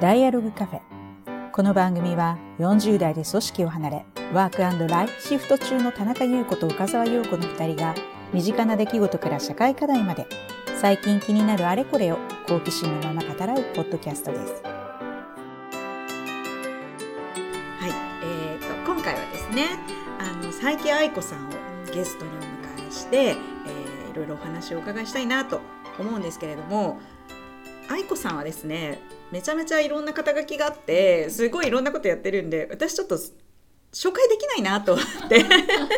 ダイアログカフェ。この番組は40代で組織を離れワークライフシフト中の田中優子と岡澤陽子の2人が身近な出来事から社会課題まで最近気になるあれこれを好奇心のまま語らうポッドキャストです。はい、えー、と今回はですねあの佐伯愛子さんをゲストにお迎えして、えー、いろいろお話をお伺いしたいなと思うんですけれども愛子さんはですねめちゃめちゃいろんな肩書きがあってすごいいろんなことやってるんで私ちょっと紹介できないなと思って。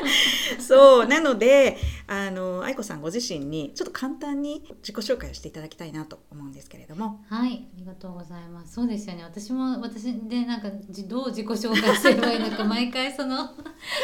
そうなのであの愛子さんご自身にちょっと簡単に自己紹介をしていただきたいなと思うんですけれども。はいありがとうございます。そうですよね。私も私でなんかどう自己紹介すればいいのか 毎回その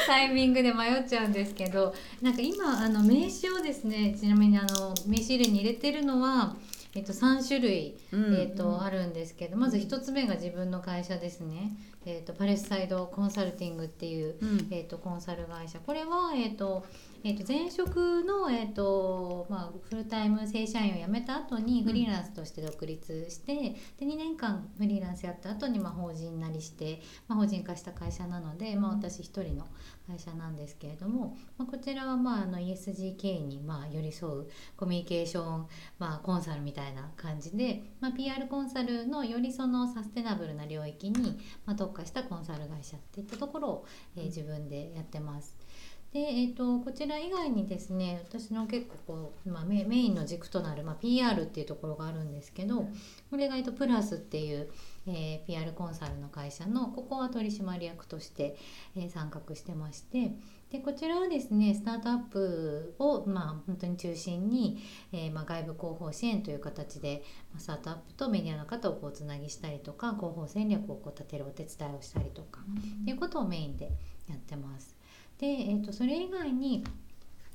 タイミングで迷っちゃうんですけど。なんか今あの名刺をですねちなみにあの名刺入れに入れてるのはえっと、3種類、うん、えっと、あるんですけどまず1つ目が自分の会社ですね、えっと、パレスサイドコンサルティングっていう、うん、えっと、コンサル会社。これは、えっとえー、と前職の、えーとまあ、フルタイム正社員を辞めた後にフリーランスとして独立して、うん、で2年間フリーランスやった後にまあ法人なりして、まあ、法人化した会社なので、まあ、私一人の会社なんですけれども、まあ、こちらは、まあ、あの ESGK にまあ寄り添うコミュニケーション、まあ、コンサルみたいな感じで、まあ、PR コンサルのよりそのサステナブルな領域に、まあ、特化したコンサル会社っていったところを、えー、自分でやってます。で、えーと、こちら以外にですね私の結構こう、まあ、メインの軸となる、まあ、PR っていうところがあるんですけどこれが、えーと、プラスっていう、えー、PR コンサルの会社のここは取締役として、えー、参画してましてでこちらはですねスタートアップを、まあ、本当に中心に、えーまあ、外部広報支援という形で、まあ、スタートアップとメディアの方をこうつなぎしたりとか広報戦略をこう立てるお手伝いをしたりとか、っていうことをメインでやってます。で、えーと、それ以外に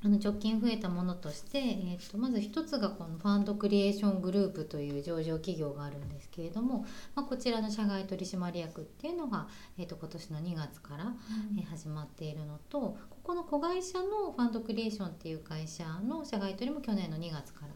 あの直近増えたものとして、えーと、まず一つがこのファンドクリエーショングループという上場企業があるんですけれども、まあ、こちらの社外取締役っていうのが、えーと、今年の2月から、うん、え始まっているのとここの子会社のファンドクリエーションっていう会社の社外取りも去年の2月から、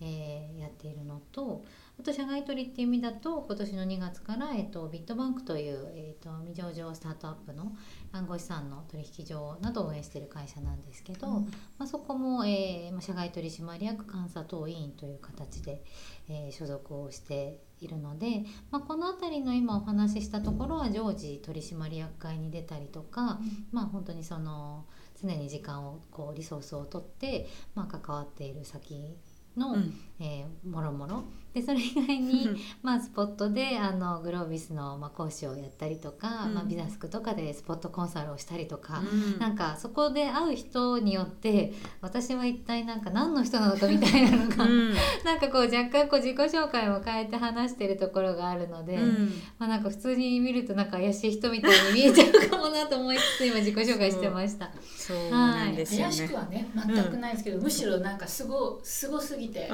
えー、やっているのとあと社外取りっていう意味だと今年の2月から、えー、とビットバンクという、えー、と未上場スタートアップの暗号資産の取引所などを運営している会社なんですけど、うん、まあ、そこも、えーまあ、社外取締役監査等委員という形で、えー、所属をしているので、まあ、この辺りの今お話ししたところは常時取締役会に出たりとか、うん、まあ本当にその常に時間をこうリソースを取って、まあ、関わっている先の、うん、えー、もろもろでそれ以外に、まあ、スポットであのグロービスの、まあ、講師をやったりとか、うん、まあ、ビザスクとかでスポットコンサルをしたりとか、うん、なんかそこで会う人によって私は一体なんか何の人なのかみたいなのが、うん、なんかこう若干こう自己紹介を変えて話してるところがあるので、うん、まあ、なんか普通に見るとなんか怪しい人みたいに見えちゃうかもなと思いつつ今自己紹介してました。そうなんですよね、怪しくはね全くないですけど、むしろなんかすごすごすぎて。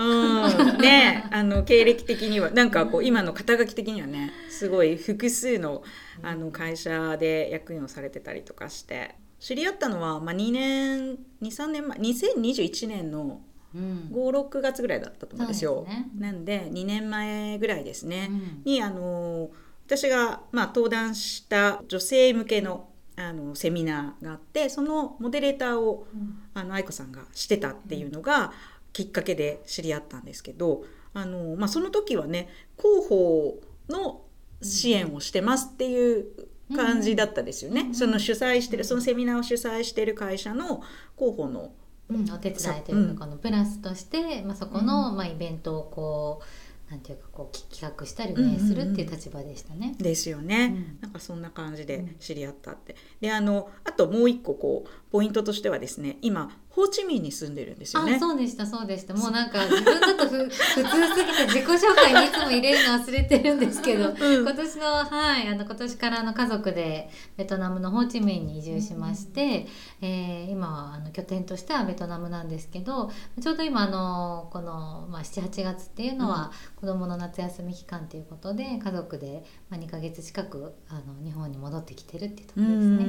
ねあの経歴的にはなんかこう今の肩書き的にはねすごい複数のあの会社で役員をされてたりとかして知り合ったのは、まあ、2年23年前2021年の56月ぐらいだったと思うんですよ。すね、なんで2年前ぐらいですね、うん、にあの私が、まあ、登壇した女性向けのあのセミナーがあってそのモデレーターを、うん、あの愛子さんがしてたっていうのがきっかけで知り合ったんですけどあの、まあ、その時はね広報の支援をしてますっていう感じだったですよね、うん、その主催してるそのセミナーを主催してる会社の広報の、うん、お手伝いというか、このプラスとして、まあ、そこの、まあ、イベントをこうなんていうかこう企画したり運営するっていう立場でしたね。ですよね、うん、なんかそんな感じで知り合ったって。であのあともう一個こうポイントとしてはですね今ホーチミンに住んでるんですよね。そうでしたそうでした。もうなんか自分だとふ 普通すぎて自己紹介にいつも入れるの忘れてるんですけど、うん、今年のはいあの今年からの家族でベトナムのホーチミンに移住しまして、うん、えー、今はあの拠点としてはベトナムなんですけどちょうど今あのこの、まあ、78月っていうのは、子どもの夏休み期間ということで家族で、まあ、2か月近くあの日本に戻ってきてるっていうところですね。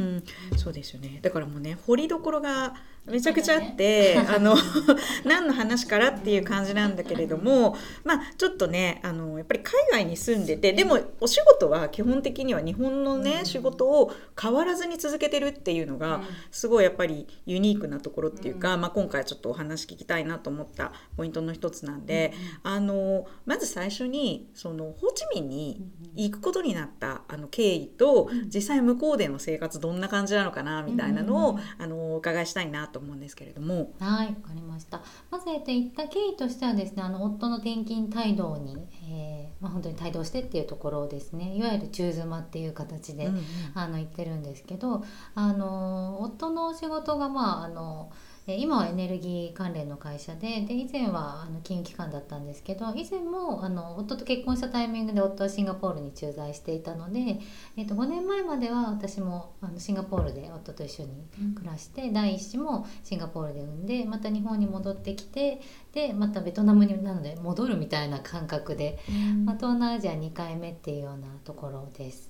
うそうですよね。だからもうね掘りどころがめちゃくちゃって、あの 何の話からっていう感じなんだけれどもまあちょっとねあのやっぱり海外に住んでてでもお仕事は基本的には日本のね、うん。仕事を変わらずに続けてるっていうのが、すごいやっぱりユニークなところっていうか、まあ、今回ちょっとお話聞きたいなと思ったポイントの一つなんで、あのまず最初にそのホーチミンに行くことになったあの経緯と、実際向こうでの生活どんな感じなのかなみたいなのを、うん。あのお伺いしたいなと思うんですけれども。はい、わかりました。まず、えっと、行った経緯としてはですね、あの夫の転勤帯同に、えーまあ、本当に帯同してっていうところですね。いわゆる中妻っていう形で、うんうんあの行ってるんですけど、あの夫の仕事がまああのえー今はエネルギー関連の会社でで以前はあの金融機関だったんですけど以前もあの夫と結婚したタイミングで夫はシンガポールに駐在していたので、えー、と5年前までは私もあのシンガポールで夫と一緒に暮らして第一子もシンガポールで産んでまた日本に戻ってきてでまたベトナムになので戻るみたいな感覚でまあ、東南アジア2回目っていうようなところです。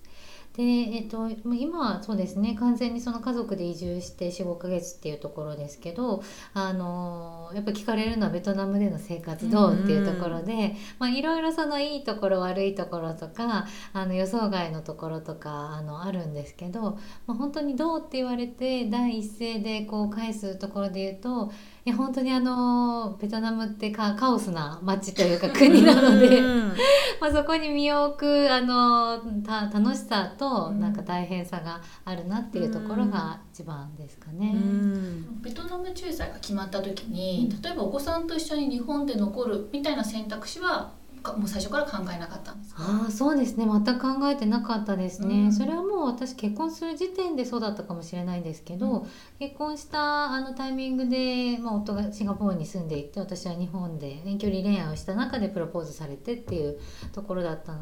でえっと、今はそうですね完全にその家族で移住して45ヶ月っていうところですけどあのやっぱ聞かれるのはベトナムでの生活どうっていうところで、まあ、いろいろそのいいところ悪いところとかあの予想外のところとかあのあるんですけど、まあ、本当にどうって言われて第一声でこう返すところで言うといや本当にあのベトナムってカカオスな街というか国なので。うん まあ、そこに身を置くあのた楽しさとうんなんか大変さがあるなっていうところが一番ですかね。うんベトナム駐在が決まった時に例えばお子さんと一緒に日本で残るみたいな選択肢はかもう最初から考えなかったんですか？ああそうですね。全く考えてなかったですね、うん。それはもう私結婚する時点でそうだったかもしれないんですけど、うん。結婚したあのタイミングで、まあ、夫がシンガポールに住んでいて私は日本で遠距離恋愛をした中でプロポーズされてっていうところだった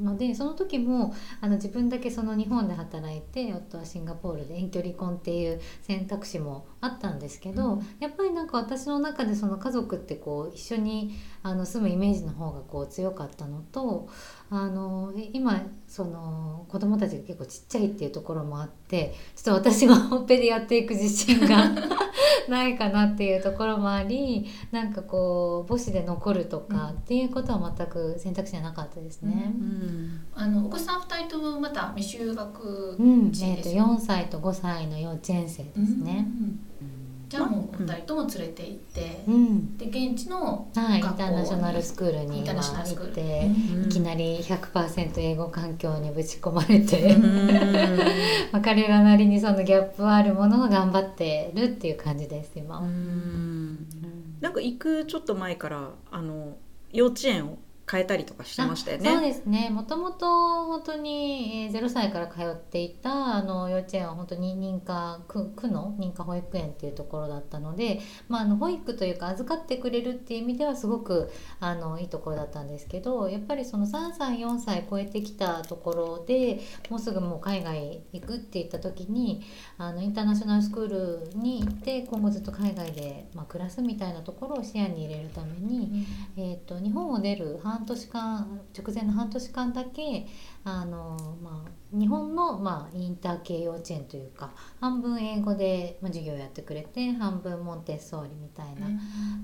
のでその時もあの自分だけその日本で働いて夫はシンガポールで遠距離婚っていう選択肢もあったんですけど、うん。やっぱりなんか私の中でその家族ってこう一緒にあの住むイメージの方がこう強かったのとあのえ今その子供たちが結構ちっちゃいっていうところもあってちょっと私がほっぺでやっていく自信が ないかなっていうところもありなんかこう母子で残るとかっていうことは全く選択肢はなかったですね。うんあのお子さん2人ともまた未就学うん。児えー、とですよ4歳と5歳の幼稚園生ですね。うんじゃあもうお二人とも連れて行って、うん。で現地のはい、インターナショナルスクールに行って、うん。いきなり100%英語環境にぶち込まれて、うん。まあ、彼らなりにそのギャップはあるものを頑張ってるっていう感じです今。うん。うん。なんか行くちょっと前からあの幼稚園を変えたりとかしてましたよそうね。ですねもともと本当に、えー0歳から通っていたあの幼稚園は本当に認可区区の認可保育園っていうところだったので、まあ、あの保育というか預かってくれるっていう意味ではすごくあのいいところだったんですけどやっぱりその3歳4歳超えてきたところでもうすぐもう海外行くって言った時にあのインターナショナルスクールに行って今後ずっと海外で、まあ、暮らすみたいなところを視野に入れるために。えー、と日本を出る半年間直前の半年間だけあの、まあ、日本の、まあ、インター系幼稚園というか半分英語で、まあ、授業をやってくれて半分モンテッソーリみたいな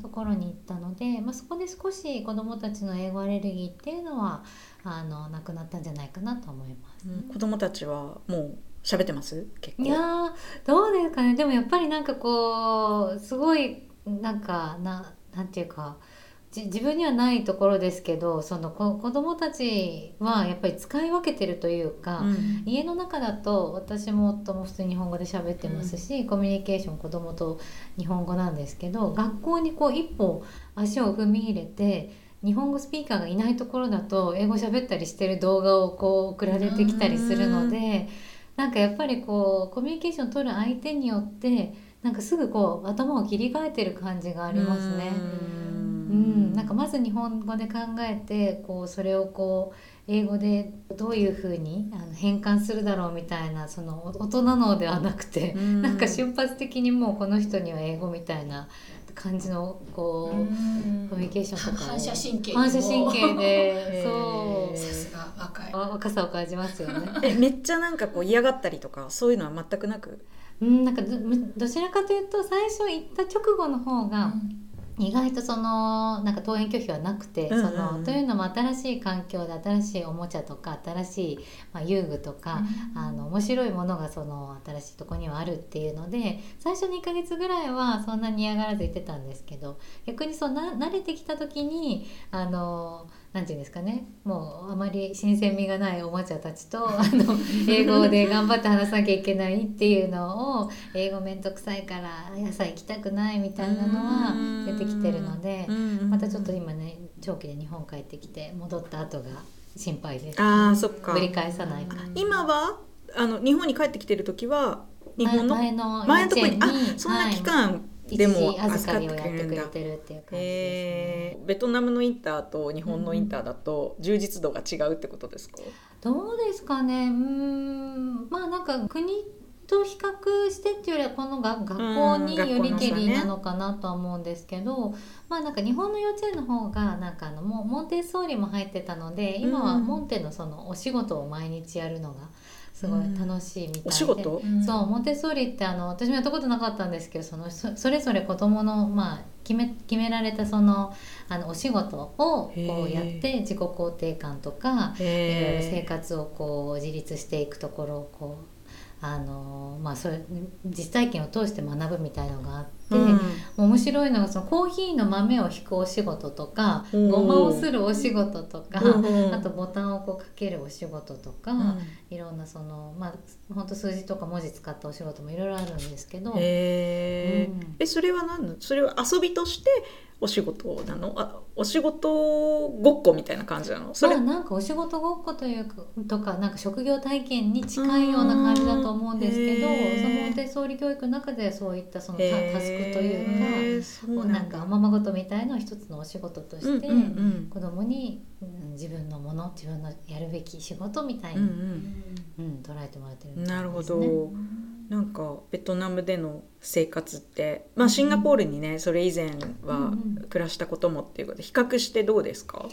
ところに行ったので、まあ、そこで少し子どもたちの英語アレルギーっていうのはあのなくなったんじゃないかなと思います。うん子供たちはもう喋ってます？いやーどうですかねでもやっぱりなんかこうすごいなんかななんていうかじ自分にはないところですけどそのこ子供たちはやっぱり使い分けてるというか、うん。家の中だと私も夫も普通に日本語で喋ってますし、コミュニケーション子供と日本語なんですけど学校にこう一歩足を踏み入れて日本語スピーカーがいないところだと英語喋ったりしてる動画をこう送られてきたりするのでなんかやっぱりこうコミュニケーション取る相手によってなんかすぐこう頭を切り替えてる感じがありますね。うん、なんかまず日本語で考えてこうそれをこう英語でどういうふうにあの変換するだろうみたいなその大人のではなくて、うん。なんか瞬発的にもうこの人には英語みたいな感じのこう、コミュニケーションとかを。反射神経反射神経で。そう。さすが若い。あ若さを感じますよね。えめっちゃなんかこう嫌がったりとかそういうのは全くなく？うんなんかどどちらかというと最初行った直後の方が意外とそのなんか登園拒否はなくて、うんうんうん。そのというのも新しい環境で新しいおもちゃとか新しい、まあ、遊具とか、あの面白いものがその新しいとこにはあるっていうので最初2ヶ月ぐらいはそんなに嫌がらず行ってたんですけど逆にそうな慣れてきた時にあのなんていうんですかね。もうあまり新鮮味がないおもちゃたちと あの英語で頑張って話さなきゃいけないっていうのを英語めんどくさいから朝行きたくないみたいなのは出てきてるのでまたちょっと今ね長期で日本帰ってきて戻った後が心配です。あーそっか。ぶり返さないか。今はあの日本に帰ってきてる時は日本の？前の前のとこにあそんな期間一でも時預預かってかりをやっくれるんだてくれてるっていう感じですね。えー。ベトナムのインターと日本のインターだと充実度が違うってことですか、どうですかね。うーん。まあなんか国と比較してっていうよりはこのが学校によりけりなのかなとは思うんですけど、まあなんか日本の幼稚園の方がなんかあのもうモンテッソーリも入ってたので今はうん。モンテのそのお仕事を毎日やるのがすごい楽しいみたいで、お仕事？そうモンテッソーリってあの私もやったことなかったんですけどそのそそれぞれ子どもの、まあ、決め決められたそのあのお仕事をこうやって自己肯定感とかいろいろへ生活をこう自立していくところをこうあのまあそれ実体験を通して学ぶみたいのがあって、うん面白いのがそのコーヒーの豆を引くお仕事とかごまをするお仕事とか、うんあとボタンをこうかけるお仕事とか、うん。いろんなそのまあ本当数字とか文字使ったお仕事もいろいろあるんですけど。えそれは何の？それは遊びとしてお仕事なの？あお仕事ごっこみたいな感じなの？それ、まあなんかお仕事ごっこというかとかなんか職業体験に近いような感じだと思うんですけどそのモンテッソーリ教育の中ではそういったそのタスクというかうなんかおままごとみたいな一つのお仕事として、うんうん子供に、うん自分のもの自分のやるべき仕事みたいに、うんうん。捉えてもらってるうん、みたないるほですね。ど、なんかベトナムでの生活って、まあ、シンガポールにねそれ以前はうんうん。暮らしたこともっていうことで比較してどうですか、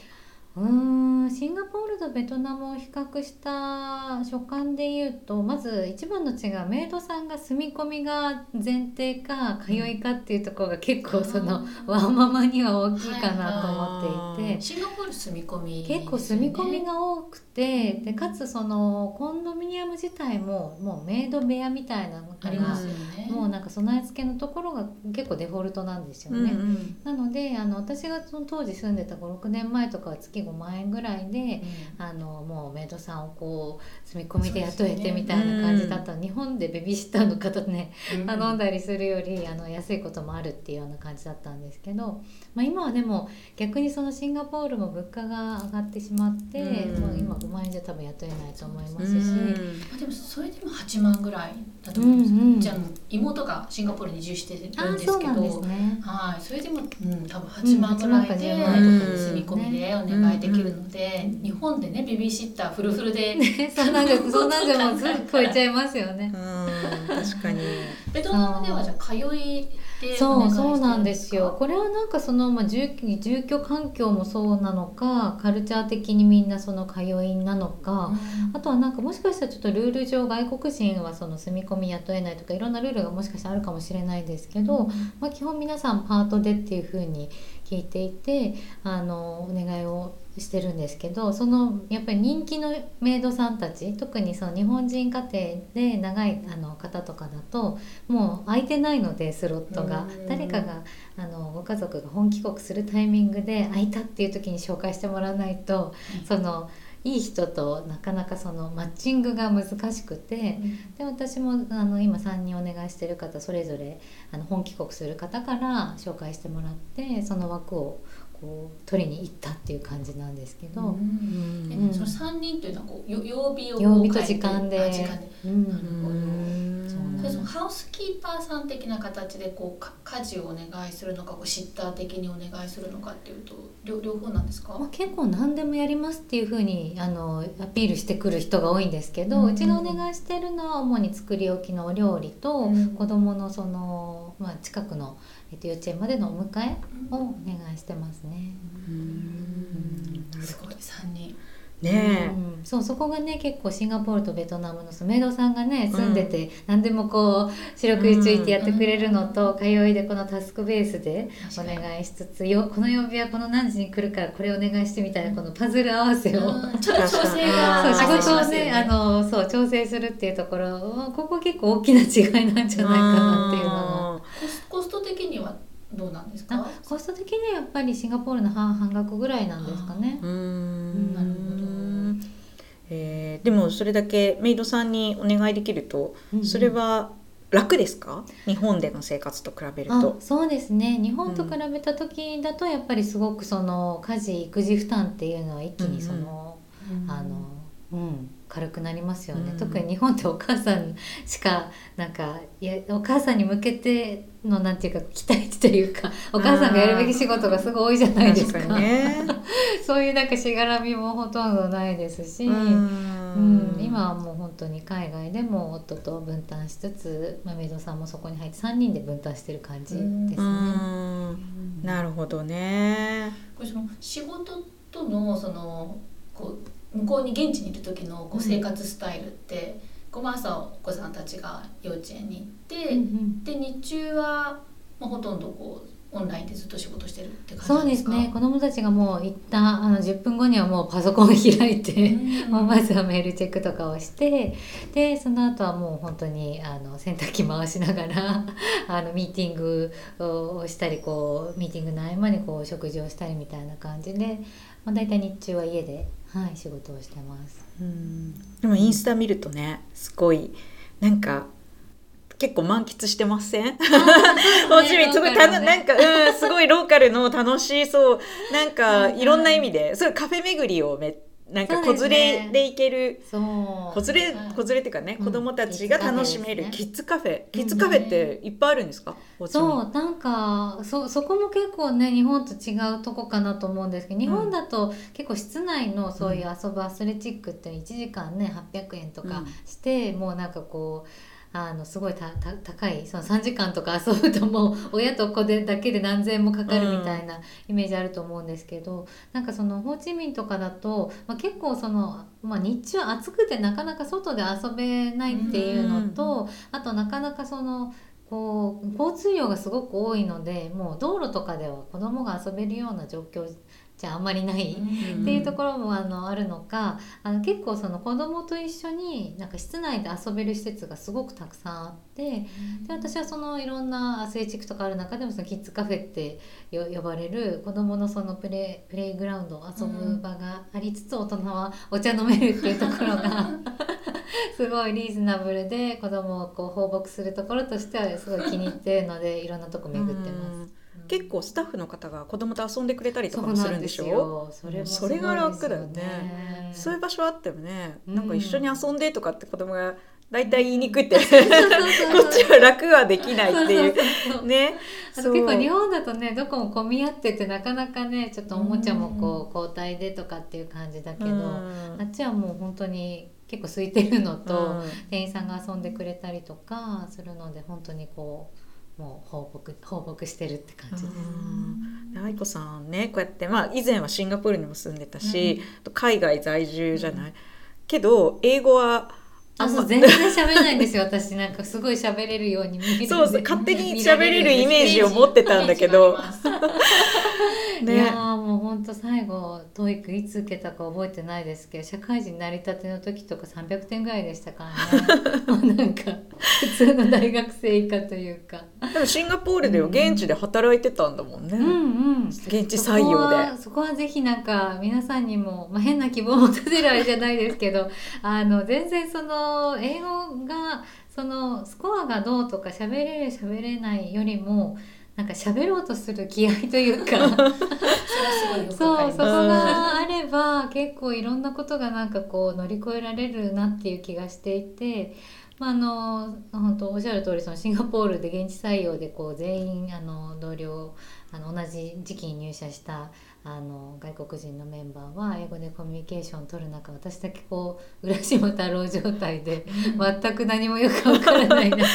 うーん。シンガポールとベトナムを比較した所感で言うとまず一番の違いはメイドさんが住み込みが前提か通いかっていうところが結構そのワンママには大きいかなと思っていて。シンガポール住み込み、結構住み込みが多くてでかつそのコンドミニアム自体ももうメイド部屋みたい。なのがありますよね。もうなんか備え付けのところが結構デフォルトなんですよね。うんうんなのであの私がその当時住んでた56年前とかは月5万円ぐらいで、あのもうメイドさんをこう住み込みで雇えてみたいな感じだった、日本でベビーシッターの方ねうん。頼んだりするよりあの安いこともあるっていうような感じだったんですけど、まあ、今はでも逆にそのシンガポールも物価が上がってしまって、うん。もう今5万円じゃ多分雇えないと思いますし。うん。あでもそれでも8万ぐらいだと思うんです、うんうん。じゃあ妹がシンガポールに移住してるんあですけど。ね。はい、それでも、うん、多分8万ぐらいで、うん8万か10万とか住み込みでお願いできるので、日本でねベビーシッターフルフルで、ね、そんなんじゃそんなんじゃもうずっと超えちゃいますよね。うん確かに。ベトナムではじゃあ通いそうそうなんですよ。かこれはなんかそのまあ住住居環境もそうなのか、カルチャー的にみんなその通いなのか、あとはなんかもしかしたらちょっとルール上外国人はその住み込み雇えないとかいろんなルールがもしかしたらあるかもしれないですけど、まあ基本皆さんパートでっていう風に聞いていて、あのお願いをしてるんですけど、そのやっぱり人気のメイドさんたち、特にその日本人家庭で長いあの方とかだともう空いてないのでスロットが。うん。誰かがあのご家族が本帰国するタイミングで空いたっていう時に紹介してもらわないと、そのいい人となかなかそのマッチングが難しくてで私もあの今3人お願いしてる方それぞれあの本帰国する方から紹介してもらってその枠をこう取りに行ったっていう感じなんですけど、うんその3人というのはこうよ曜日を曜日と時間で。あ時間で。うん。なるほど。ハウスキーパーさん的な形でこうか家事をお願いするのかこうシッター的にお願いするのかっていうと両両方なんですか？まあ、結構何でもやりますっていう風にあのアピールしてくる人が多いんですけど、ううんちがお願いしてるのは主に作り置きのお料理と、うん。子どものその、まあ、近くの、えっと、幼稚園までのお迎えをお願いしてますね。うん。すごい3人ねうん。そうそこがね結構シンガポールとベトナムのメイドさんがね住んでて、何でもこう四六時中いてやってくれるのと、通いでこのタスクベースでお願いしつつよこの曜日はこの何時に来るからこれお願いしてみたいなこのパズル合わせを。うん。ちょっと調整そうが仕事を発生しますよねあのそう調整するっていうところここ結構大きな違いなんじゃないかなっていうのも。コスト的にはどうなんですか？あコスト的にはやっぱりシンガポールの半半額ぐらいなんですかね。う。ん。なるほど。えーでもそれだけメイドさんにお願いできると、うんうん。それは楽ですか？日本での生活と比べるあと。そうですね。日本と比べた時だとやっぱりすごくその家事育児負担っていうのは一気にその、あのうん軽くなりますよね、うん。特に日本ってお母さんしかなんかいやお母さんに向けてのなんていうか期待値というかお母さんがやるべき仕事がすごい多いじゃないですか。ね。そういうなんかしがらみもほとんどないですし、ううん、今はもう本当に海外でも夫と分担しつつ、まあ、メイドさんもそこに入って3人で分担してる感じですね。うん。なるほどね。これその仕事とのそのこう向こうに現地にいる時のこう生活スタイルって、こうまあ朝お子さんたちが幼稚園に行って、うんで日中は、まあ、ほとんどこうオンラインでずっと仕事してるって感じそなですか？うんですね。子供たちがもう一旦あの10分後にはもうパソコンを開いて、うん。もうまずはメールチェックとかをしてでその後はもう本当にあの洗濯機回しながら あのミーティングをしたりこうミーティングの合間にこう食事をしたりみたいな感じで、まあ、大体日中は家で、はい、仕事をしてます。うん。でもインスタ見るとねすごいなんか結構満喫してません？ホチ ミンすごいたのなんかうんすごいローカルの楽しそう。なんかうんいろんな意味で。それカフェ巡りをめなんか子連れで行ける。子連れはい子連れっていうかね、うん。子供たちが楽しめるキキッズカフェ。キッズカフェっていっぱいあるんですか、そうなんかそそこも結構ね日本と違うとこかなと思うんですけど日本だと結構室内のそういう遊ぶアスレチックって1時間ね800円とかして、もうなんかこうあのすごいたた高いその3時間とか遊ぶともう 親と子でだけで何千円もかかるみたいなイメージあると思うんですけど、なんかそのホーチミンとかだと、まあ、結構その、まあ、日中暑くてなかなか外で遊べないっていうのと、あとなかなかそのこう交通量がすごく多いのでもう道路とかでは子供が遊べるような状況じゃあんまりない。うんっていうところもあのあるのかあの結構その子供と一緒になんか室内で遊べる施設がすごくたくさんあってで私はそのいろんなアスレチックとかある中でもそのキッズカフェってよ呼ばれる子供のそのプレイプレイグラウンド遊ぶ場がありつつ大人はお茶飲めるっていうところが すごいリーズナブルで子供をこう放牧するところとしてはすごい気に入ってるのでいろんなとこ巡ってます。うん結構スタッフの方が子供と遊んでくれたりとかもするんですしょ？よ。それもすごいですよそれが楽だよね。そういう場所あったよね、うんなんか一緒に遊んでとかって子供が大体言いにくいって、こっちは楽はできないっていう。ね。結構日本だとねどこも混み合っててなかなかねちょっとおもちゃもこう交代でとかっていう感じだけど、うん。あっちはもう本当に結構空いてるのと、うん。店員さんが遊んでくれたりとかするので本当にこうもう放牧放牧してるって感じです。うん愛子さんねこうやって、まあ、以前はシンガポールにも住んでたし、あと海外在住じゃない、けど英語はあそう全然喋れないんですよ。私なんかすごい喋れるようにそうそう勝手に喋れるイメージを持ってたんだけど。いやもう本当最後 TOEIC いつ受けたか覚えてないですけど社会人なりたての時とか300点ぐらいでしたからね。もうなんか普通の大学生以下というかでもシンガポールでは現地で働いてたんだもんね、うんうん。現地採そこ用ではそこはぜひなんか皆さんにも、まあ、変な希望を持たせるあれじゃないですけど あの全然その英語がそのスコアがどうとか喋れる喋れないよりもなんか喋ろうとする気合というか。そうそこがあれば結構いろんなことがなんかこう乗り越えられるなっていう気がしていて。まあ、あの本当おっしゃる通りそりシンガポールで現地採用でこう全員あの同僚あの同じ時期に入社したあの外国人のメンバーは英語でコミュニケーションを取る中私だけこう浦島太郎状態で全く何もよくわからない中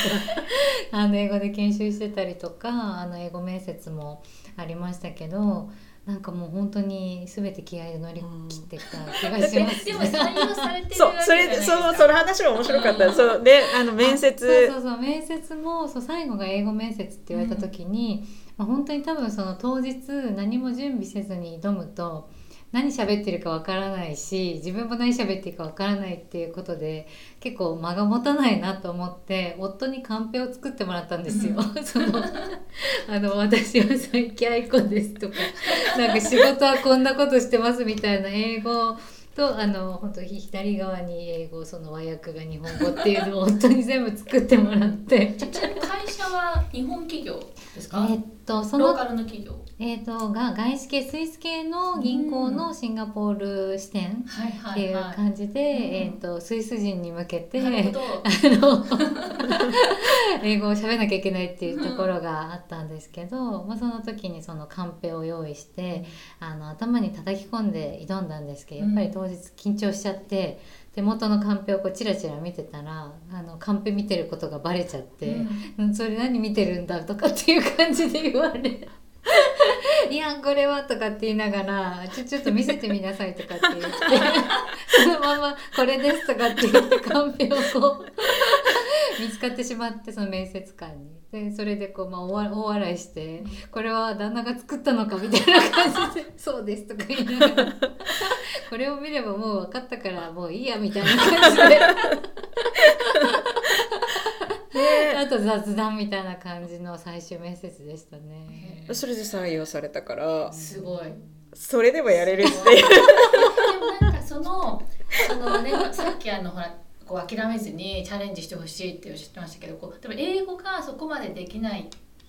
あの英語で研修してたりとかあの英語面接もありましたけどなんかもう本当に全て気合で乗り切ってきた気がします、でも採用されてるそうそれそうその話が面白かった。そうであの面接。そうそうそう面接もそう最後が英語面接って言われた時に、まあ、本当に多分その当日何も準備せずに挑むと何喋ってるかわからないし自分も何喋ってるかわからないっていうことで結構間が持たないなと思って夫にカンペを作ってもらったんですよ。そのあの私は最近アイコンですとかなんか仕事はこんなことしてますみたいな英語とあの本当左側に英語その和訳が日本語っていうのを夫に全部作ってもらって。会社は日本企業ですか、えっとそのローカルの企業？えー、とが外資系スイス系の銀行のシンガポール支店はいっていう感じで、うんえー、とスイス人に向けてあの 英語を喋らなきゃいけないっていうところがあったんですけど、まあ、その時にそのカンペを用意してあの頭に叩き込んで挑んだんですけどやっぱり当日緊張しちゃって手元のカンペをこうチラチラ見てたらあのカンペ見てることがバレちゃって。うんうんそれ何見てるんだとかっていう感じで言われいやこれはとかって言いながらちょちょっと見せてみなさいとかって言って そのままこれですとかって言ってカンペをこう 見つかってしまってその面接官に。でそれでこう、まあ、大大笑いしてこれは旦那が作ったのかみたいな感じで「そうです」とか言いながら。これを見ればもう分かったからもういいやみたいな感じで。あと雑談みたいな感じの最終面接でしたね。それで採用されたから。すごい。それでもやれるっていう。でもなんかそのあの、ね、さっきあのほらこう諦めずにチャレンジしてほしいっておっしゃってましたけどこうでも英語がそこまでできないっ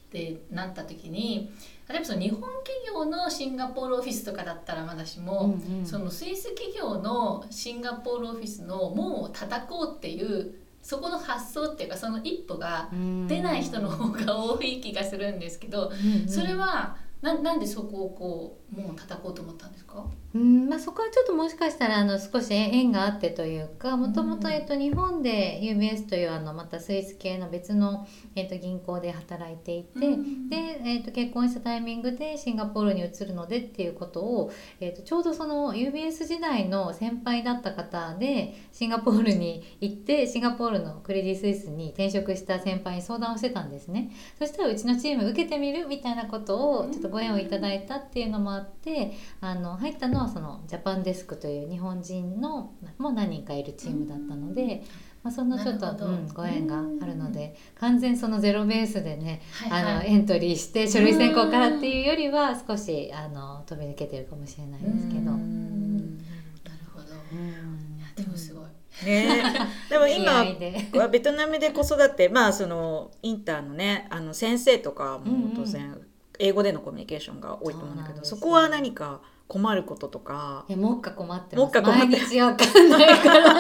てなった時に例えばその日本企業のシンガポールオフィスとかだったらまだしも、うんうん。そのスイス企業のシンガポールオフィスの門を叩こうっていうそこの発想っていうかその一歩が出ない人の方が多い気がするんですけど、うんうん。それはななんでそこをこう門を叩こうと思ったんですか？うんまあ、そこはちょっともしかしたらあの少し縁があってというかもともとうんえっと日本で UBS というあのまたスイス系の別のえっと銀行で働いていて、うんで、えっと結婚したタイミングでシンガポールに移るのでっていうことを、えっとちょうどその UBS 時代の先輩だった方でシンガポールに行ってシンガポールのクレディ・スイスに転職した先輩に相談をしてたんですね。そしたらうちのチーム受けてみるみたいなことをちょっとご縁をいただいたっていうのもあってあの入ったのはそのジャパンデスクという日本人のもう何人かいるチームだったので、まあ、そのちょっと、うん、ご縁があるので完全そなゼロベースでねはいはい。あのエントリーして書類選考からっていうよりは少しあの飛び抜けてるかもしれないですけど。うんなるほど。うん。いやでもすごい。ね。でも気今はベトナムで子育てまあそのインターのねあの先生とかうんうん。も当然英語でのコミュニケーションが多いと思うんだけどそ,、こは何か困ることとか。いやもっか困ってます。もっか困って毎日わかんないから。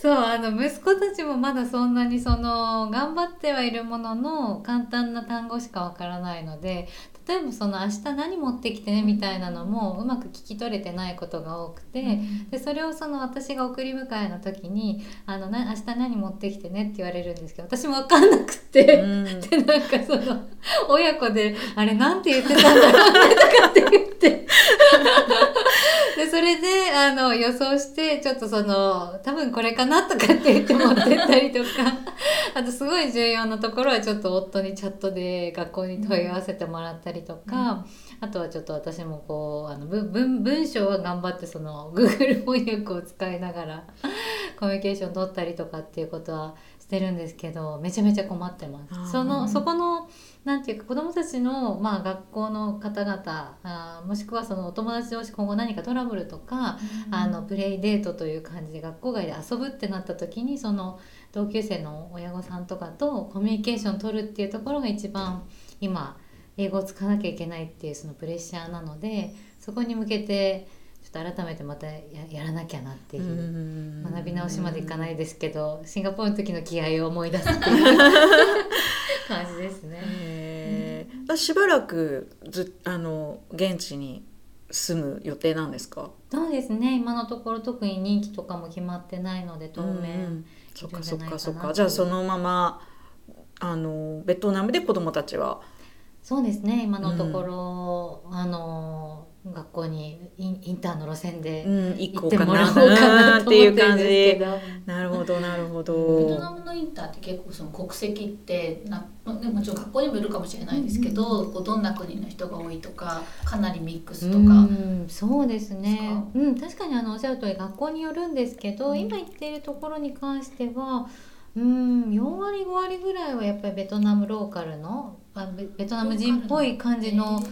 そうあの息子たちもまだそんなにその頑張ってはいるものの簡単な単語しかわからないので例えばその明日何持ってきてねみたいなのもうまく聞き取れてないことが多くて、でそれをその私が送り迎えの時に「あのな明日何持ってきてね」って言われるんですけど私も分かんなくて。うん でなんかその親子で「あれなんて言ってたんだろうね」とかって言ってでそれであの予想してちょっとその多分これかなとかって言って持ってったりとか。あとすごい重要なところはちょっと夫にチャットで学校に問い合わせてもらったりとか、あとはちょっと私もこうあの文文文章は頑張ってその Google 翻訳を使いながらコミュニケーション取ったりとかっていうことはしてるんですけどめちゃめちゃ困ってます。そのそこのなんていうか子どもたちの、まあ、学校の方々あーもしくはそのお友達同士今後何かトラブルとか、あのプレイデートという感じで学校外で遊ぶってなった時にその同級生の親御さんとかとコミュニケーション取るっていうところが一番今英語を使わなきゃいけないっていうそのプレッシャーなのでそこに向けてちょっと改めてまたややらなきゃなっていう。学び直しまでいかないですけどシンガポールの時の気合を思い出すっていう感じですね。しばらくずあの現地に住む予定なんですか？そうですね。今のところ特に任期とかも決まってないので当うんう面ん。そっかそっかそっか。じゃあそのままあのベトナムで子供たちは？そうですね。今のところ、あの学校にインインターンの路線で行って個かなもらおうかなとっていう感じ。ど。なるほどなるほベトど。ナムのインターって結構その国籍ってなまあもちろん学校にもいるかもしれないですけど、こうどんな国の人が多いとかかなりミックスとか、うん、そうですねですか。うん、確かにあのおっしゃる通り学校によるんですけど、うん今行っているところに関しては、うん、4割5割ぐらいはやっぱりベトナムローカルのあベベトナム人っぽい感じの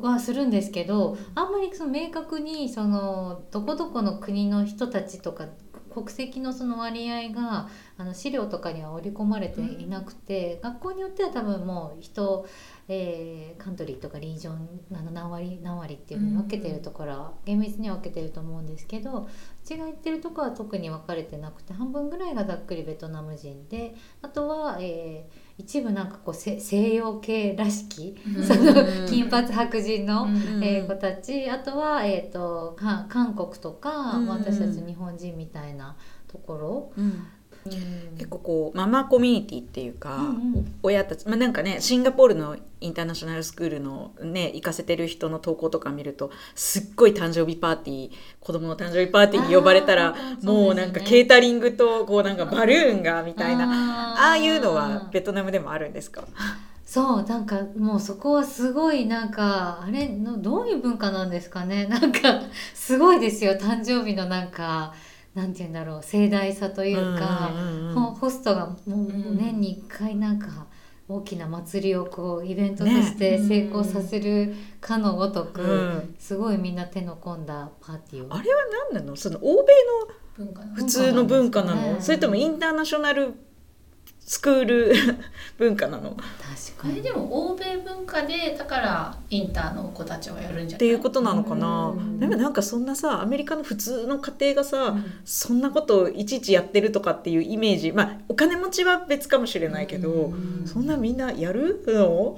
はするんですけど、あんまりその明確にそのどこどこの国の人たちとか国籍のその割合があの資料とかには織り込まれていなくて、学校によっては多分もう人、えーカントリーとかリージョンあの何割何割っていうのに分けてるところは厳密には分けてると思うんですけどうちが行ってるところは特に分かれてなくて半分ぐらいがざっくりベトナム人であとは、えー一部なんかこうせ西洋系らしき、うん。その金髪白人の、うん。えー子たち。あとは、えー、とか韓国とか、うん。私たち日本人みたいなところ、結構こうママコミュニティっていうか、うんうん。親たち、まあ、なんかねシンガポールのインターナショナルスクールのね行かせてる人の投稿とか見るとすっごい誕生日パーティー子供の誕生日パーティーに呼ばれたらもうなんかケータリングとこうなんかバルーンがみたいななああいうのはベトナムでもあるんですか？そうなんかもうそこはすごいなんかあれのどういう文化なんですかね？なんかすごいですよ誕生日のなんかなんて言うんだろう盛大さというか、ホホストがもううん年に1回なんか大きな祭りをこうイベントとしてね成功させるかのごとく、うん。すごいみんな手の込んだパーティーを。あれは何なの？その欧米の普通の文化なの？ねそれともインターナショナルスクール文化なの。っ確かに。でも欧米文化でだからインターの子たちはやるんじゃない？ていうことなのかな。うん。でもなんかそんなさアメリカの普通の家庭がさ、うん。そんなことをいちいちやってるとかっていうイメージ。まあお金持ちは別かもしれないけど、うん。そんなみんなやるの？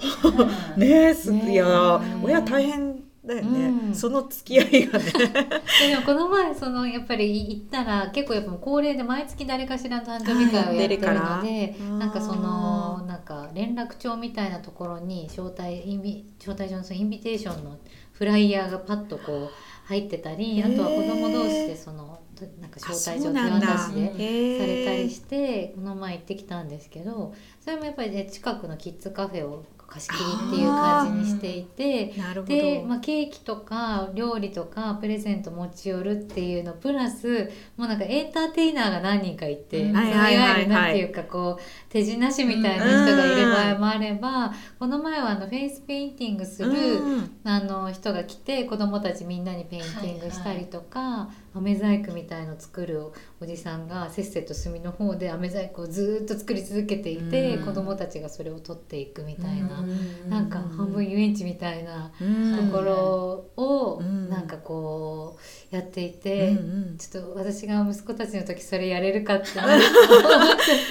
うんねえすねえ。いや親大変だよね、うん。その付き合いがね。でもこの前そのやっぱり行ったら結構やっぱ恒例で毎月誰かしらの誕生日会をやってるのであーなんかそのなんか連絡帳みたいなところに招待インビ招待状のインビテーションのフライヤーがパッとこう入ってたりあとは子供同士でそのなんか招待状手渡しでされたりしてこの前行ってきたんですけどそれもやっぱりね近くのキッズカフェを貸し切りっていう感じにしていて。で、まあ、ケーキとか料理とかプレゼント持ち寄るっていうのプラスもうなんかエンターテイナーが何人かいて、ういわはいはいはいはい。ゆるなんていうかこう手品師みたいな人がいる場合もあれば、この前はあのフェイスペインティングする、うん。あの人が来て子供たちみんなにペインティングしたりとか、飴細工みたいの作るおじさんがせっせと隅の方で飴細工をずっと作り続けていて、うん。子供たちがそれを取っていくみたいな。うんなんか半分遊園地みたいなうん。ところをうん。なんかこうやっていうんて、うん。ちょっと私が息子たちの時それやれるかって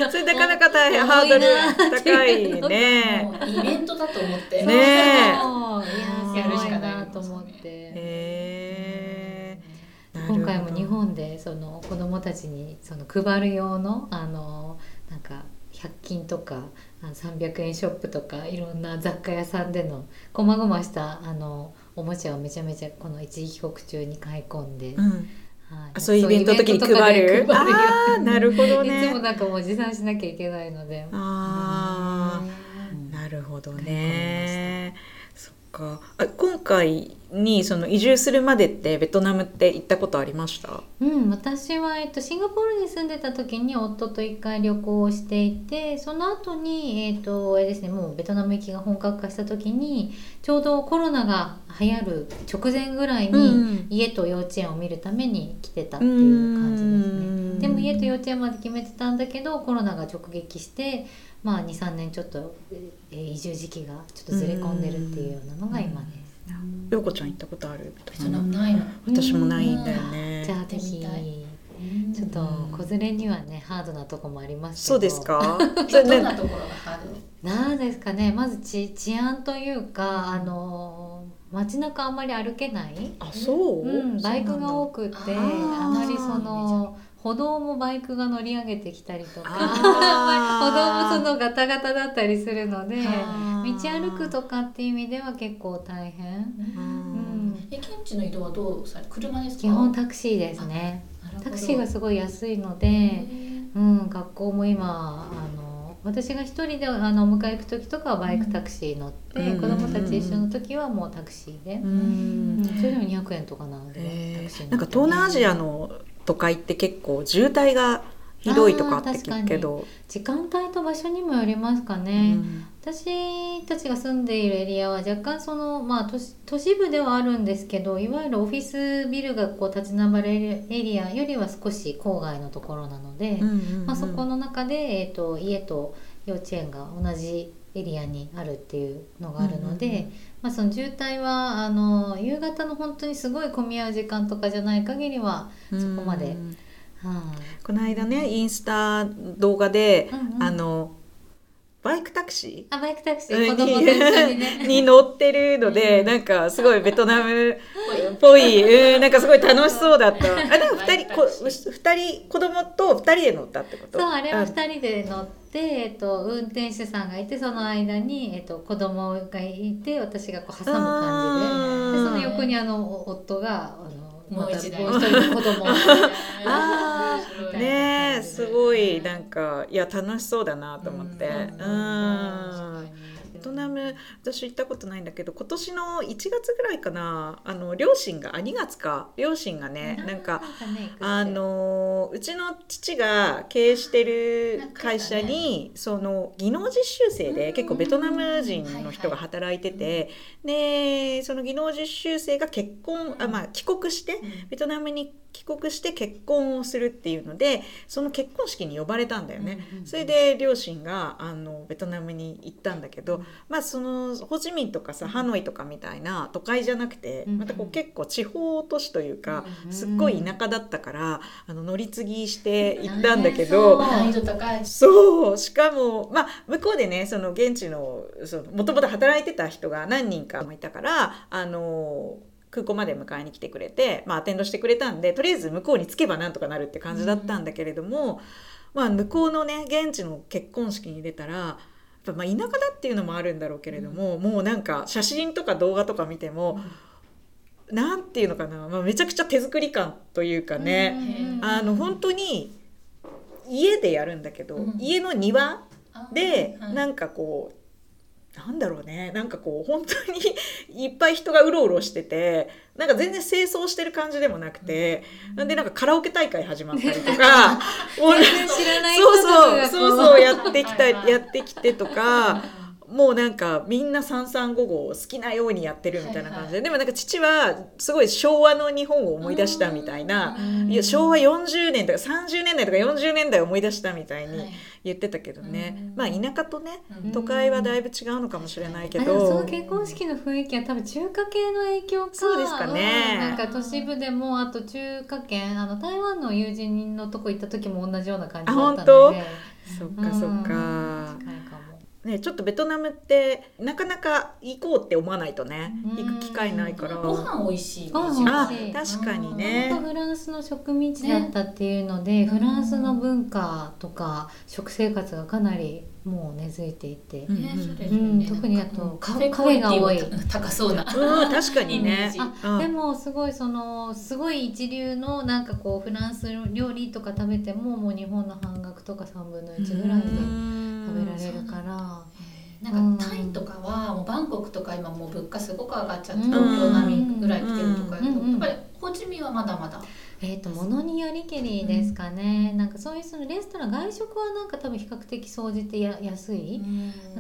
それなかなか大変。ハードル高いね。イベントだと思って、ねえ。ややるしかないなと思って。へー今回も日本でその子供たちにその配る用のあのなんか100均とかあの300円ショップとかいろんな雑貨屋さんでのこまごましたあのおもちゃをめちゃめちゃこの一時帰国中に買い込んで、うん。はい。あそういうイベントの時に配る？ああなるほどいつもねなんかもう持参しなきゃいけないので。あうん。あなるほどねか。あ今回にその移住するまでってベトナムって行ったことありました？うん、私は、えっと、シンガポールに住んでた時に夫と一回旅行をしていてその後にえっとあれですねもうベトナム行きが本格化した時にちょうどコロナが流行る直前ぐらいに、うん。家と幼稚園を見るために来てたっていう感じですうん。ね。でも家と幼稚園まで決めてたんだけどコロナが直撃して、まあ、23年ちょっと、えー移住時期がちょっとずれ込んでるっていうようなのが今です。ようこちゃん行ったことある？私もないんだよね。じゃあぜひちょっと子連れにはねハードなとこもありますけど。そうですか？どんなねところがハードなんですかねまず治治安というかあの街中あんまり歩けない、あそう、うん、バイクが多くってあまりその歩道もバイクが乗り上げてきたりとか。歩道もそのガタガタだったりするので道歩くとかっていう意味では結構大変、ううん。ん、え現地の移動はどうされ車ですか？基本タクシーですね。タクシーがすごい安いので、うん、学校も今あの私が一人であのお迎え行く時とかはバイクタクシー乗って、うん子供たち一緒の時はもうタクシーで、ううんんそれでも200円とかなので、えタクシーーなんか東南アジアの都会って結構渋滞がひどいとかって聞くけど、時間帯と場所にもよりますかうね、ん。私たちが住んでいるエリアは若干その、まあ、都市都市部ではあるんですけどいわゆるオフィスビルがこう立ち並ばれるエリアよりは少し郊外のところなので、まあ、そこの中で、えー、と家と幼稚園が同じエリアにあるっていうのがあるので、うんうんうん。まあ、その渋滞はあの夕方の本当にすごい混み合う時間とかじゃない限りは、そこまで。うんはい。この間ねインスタ動画で、うんうん。あのバイクタクシあバイクタクシー。ー子供と一緒にね。に乗ってるので、なんかすごいベトナムっぽい、うん、なんかすごい楽しそうだった。あ、でも二人、こ、二人、子供と二人で乗ったってこと？そうあれはあ2人で乗って、えっと、運転手さんがいてその間に、えっと、子供がいて私がこう挟む感じで。でその横にあのお夫があのもう一台。一人の子供。を あみたいなねすごい、なんか、いや、楽しそうだなと思って。うんトナム私行ったことないんだけど今年の1月ぐらいかなあの両親があ2月か両親がねなんかあのうちの父が経営してる会社にその技能実習生で結構ベトナム人の人が働いててでその技能実習生が結婚あ、まあ、帰国してベトナムに帰国して結婚をするっていうのでその結婚式に呼ばれたんだよね。それで両親があのベトナムに行ったんだけど、まあそのホチミンとかさハノイとかみたいな都会じゃなくて、うんまたこう結構地方都市というか、うんすっごい田舎だったからあの乗り継ぎして行ったんだけど。そうしかも、まあ、向こうでねその現地のもともと働いてた人が何人かもいたからあの空港まで迎えに来てくれて、まあ、アテンドしてくれたんでとりあえず向こうに着けばなんとかなるって感じだったんだけれども、まあ、向こうのね現地の結婚式に出たらやっぱまあ田舎だっていうのもあるんだろうけれども、もうなんか写真とか動画とか見ても、なんていうのかな、まあ、めちゃくちゃ手作り感というかね、あの本当に家でやるんだけど、うん。家の庭ではい。なんかこうなんだろうね。なんかこう本当にいっぱい人がうろうろしててなんか全然清掃してる感じでもなくて、なんでなんかカラオケ大会始まったりとか 全然知らない人そうとかがそうそうこそうやってきたはいはいやってきてとか。もうなんかみんな三三五五好きなようにやってるみたいな感じで、でもなんか父はすごい昭和の日本を思い出したみたいな、うん。いや昭和40年とか30年代とか40年代を思い出したみたいにはい。言ってたけどね、うん。まあ田舎とねうん。都会はだいぶ違うのかもしれないけあでもそどの結婚式の雰囲気は多分中華系の影響か。そうですかね。うんなんか都市部でもあと中華圏あの台湾の友人のとこ行った時も同じような感じだったので。そっかそっうん。か、近いかもね、ちょっとベトナムってなかなか行こうって思わないとねうん。行く機会ないから。ご飯美味しいご飯あ美味しい。確かにね。フランスの植民地だったっていうので、ね。フランスの文化とか食生活がかなりもう根付いていて、うん特にあとカフェカフェが多い。高そうな。うん確かにね。イメージ。うん。でもすごいそのすごい一流のなんかこうフランス料理とか食べてももう日本の半額とか3分の1ぐらいで食べられるから。なんかタイとかはもうバンコクとか今もう物価すごく上がっちゃってうん。東京並みぐらい来てるとかやっぱりホーチミンはまだまだえー、と物によりけりですかね、なんかそういうそのレストラン外食はなんか多分比較的総じてや安い、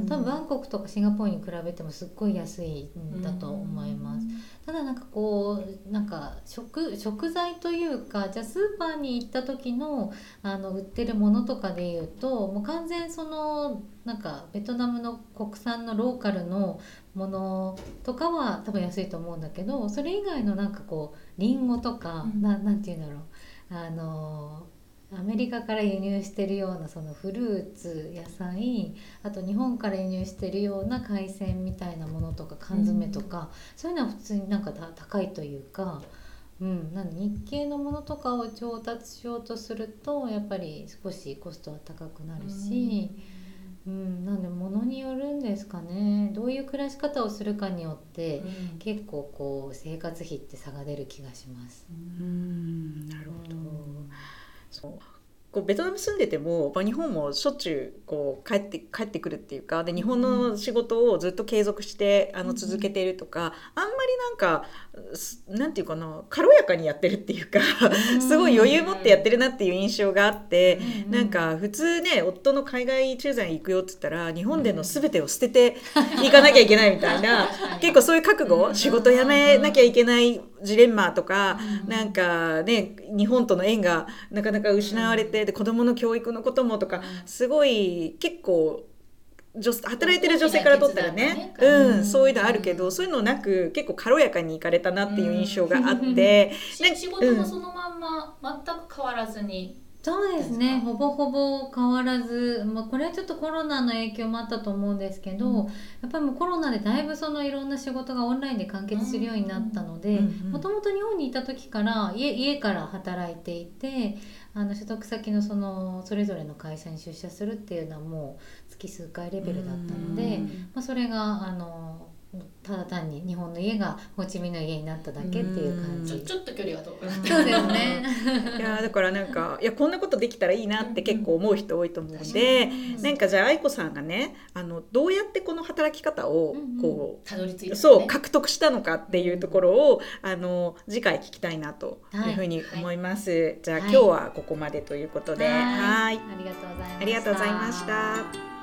多分バンコクとかシンガポールに比べてもすっごい安いんだと思います、ただなんかこうなんか食食材というかじゃあスーパーに行った時のあの売ってるものとかでいうともう完全そのなんかベトナムの国産のローカルのものとかは多分安いと思うんだけどそれ以外のなんかこうリンゴとか、うん。ななんて言うんだろう。あのアメリカから輸入してるようなそのフルーツ野菜あと日本から輸入してるような海鮮みたいなものとか缶詰とか、そういうのは普通になんかた高いというか、うん、なんで日系のものとかを調達しようとするとやっぱり少しコストは高くなるし、うん、なんで物によるんですかね。どういう暮らし方をするかによって、うん。結構こう生活費って差が出る気がします。うんなるほど、うん。そうこうベトナム住んでても、まあ、日本もしょっちゅうこう帰って帰ってくるっていうかで日本の仕事をずっと継続してあの続けてるとか、あんまりなんかすなんていうかな軽やかにやってるっていうかすごい余裕持ってやってるなっていう印象があって、うんなんか普通ね夫の海外駐在に行くよって言ったら日本での全てを捨てていかなきゃいけないみたいな結構そういう覚悟、うん。仕事辞めなきゃいけないジレンマとか、うん。なんかね日本との縁がなかなか失われて、で子供の教育のこともとか、すごい結構女働いてる女性からとったらねね。うん、そういうのあるけど、そういうのなく結構軽やかにいかれたなっていう印象があって、しね仕事もそのまんま全く変わらずに、そうですね。ほぼほぼ変わらず、まあ、これはちょっとコロナの影響もあったと思うんですけど、うん。やっぱりもうコロナでだいぶそのいろんな仕事がオンラインで完結するようになったのでうんうんもともと日本にいた時から家家から働いていてあの所得先のそのそれぞれの会社に出社するっていうのはもう月数回レベルだったので、まあ、それがあのただ単に日本の家がホーチミンの家になっただけっていう感じ。ちょっと距離が遠くなっうんそうですね。いやだからなんかいやこんなことできたらいいなって結構思う人多いと思うんで、なんかじゃあ愛子さんがねあのどうやってこの働き方をこう、たどり着いた、ね、そう獲得したのかっていうところをあの次回聞きたいなというふうに思います。じゃあ、はい今日はここまでということで、はいありがとうございました。ありがとうございました。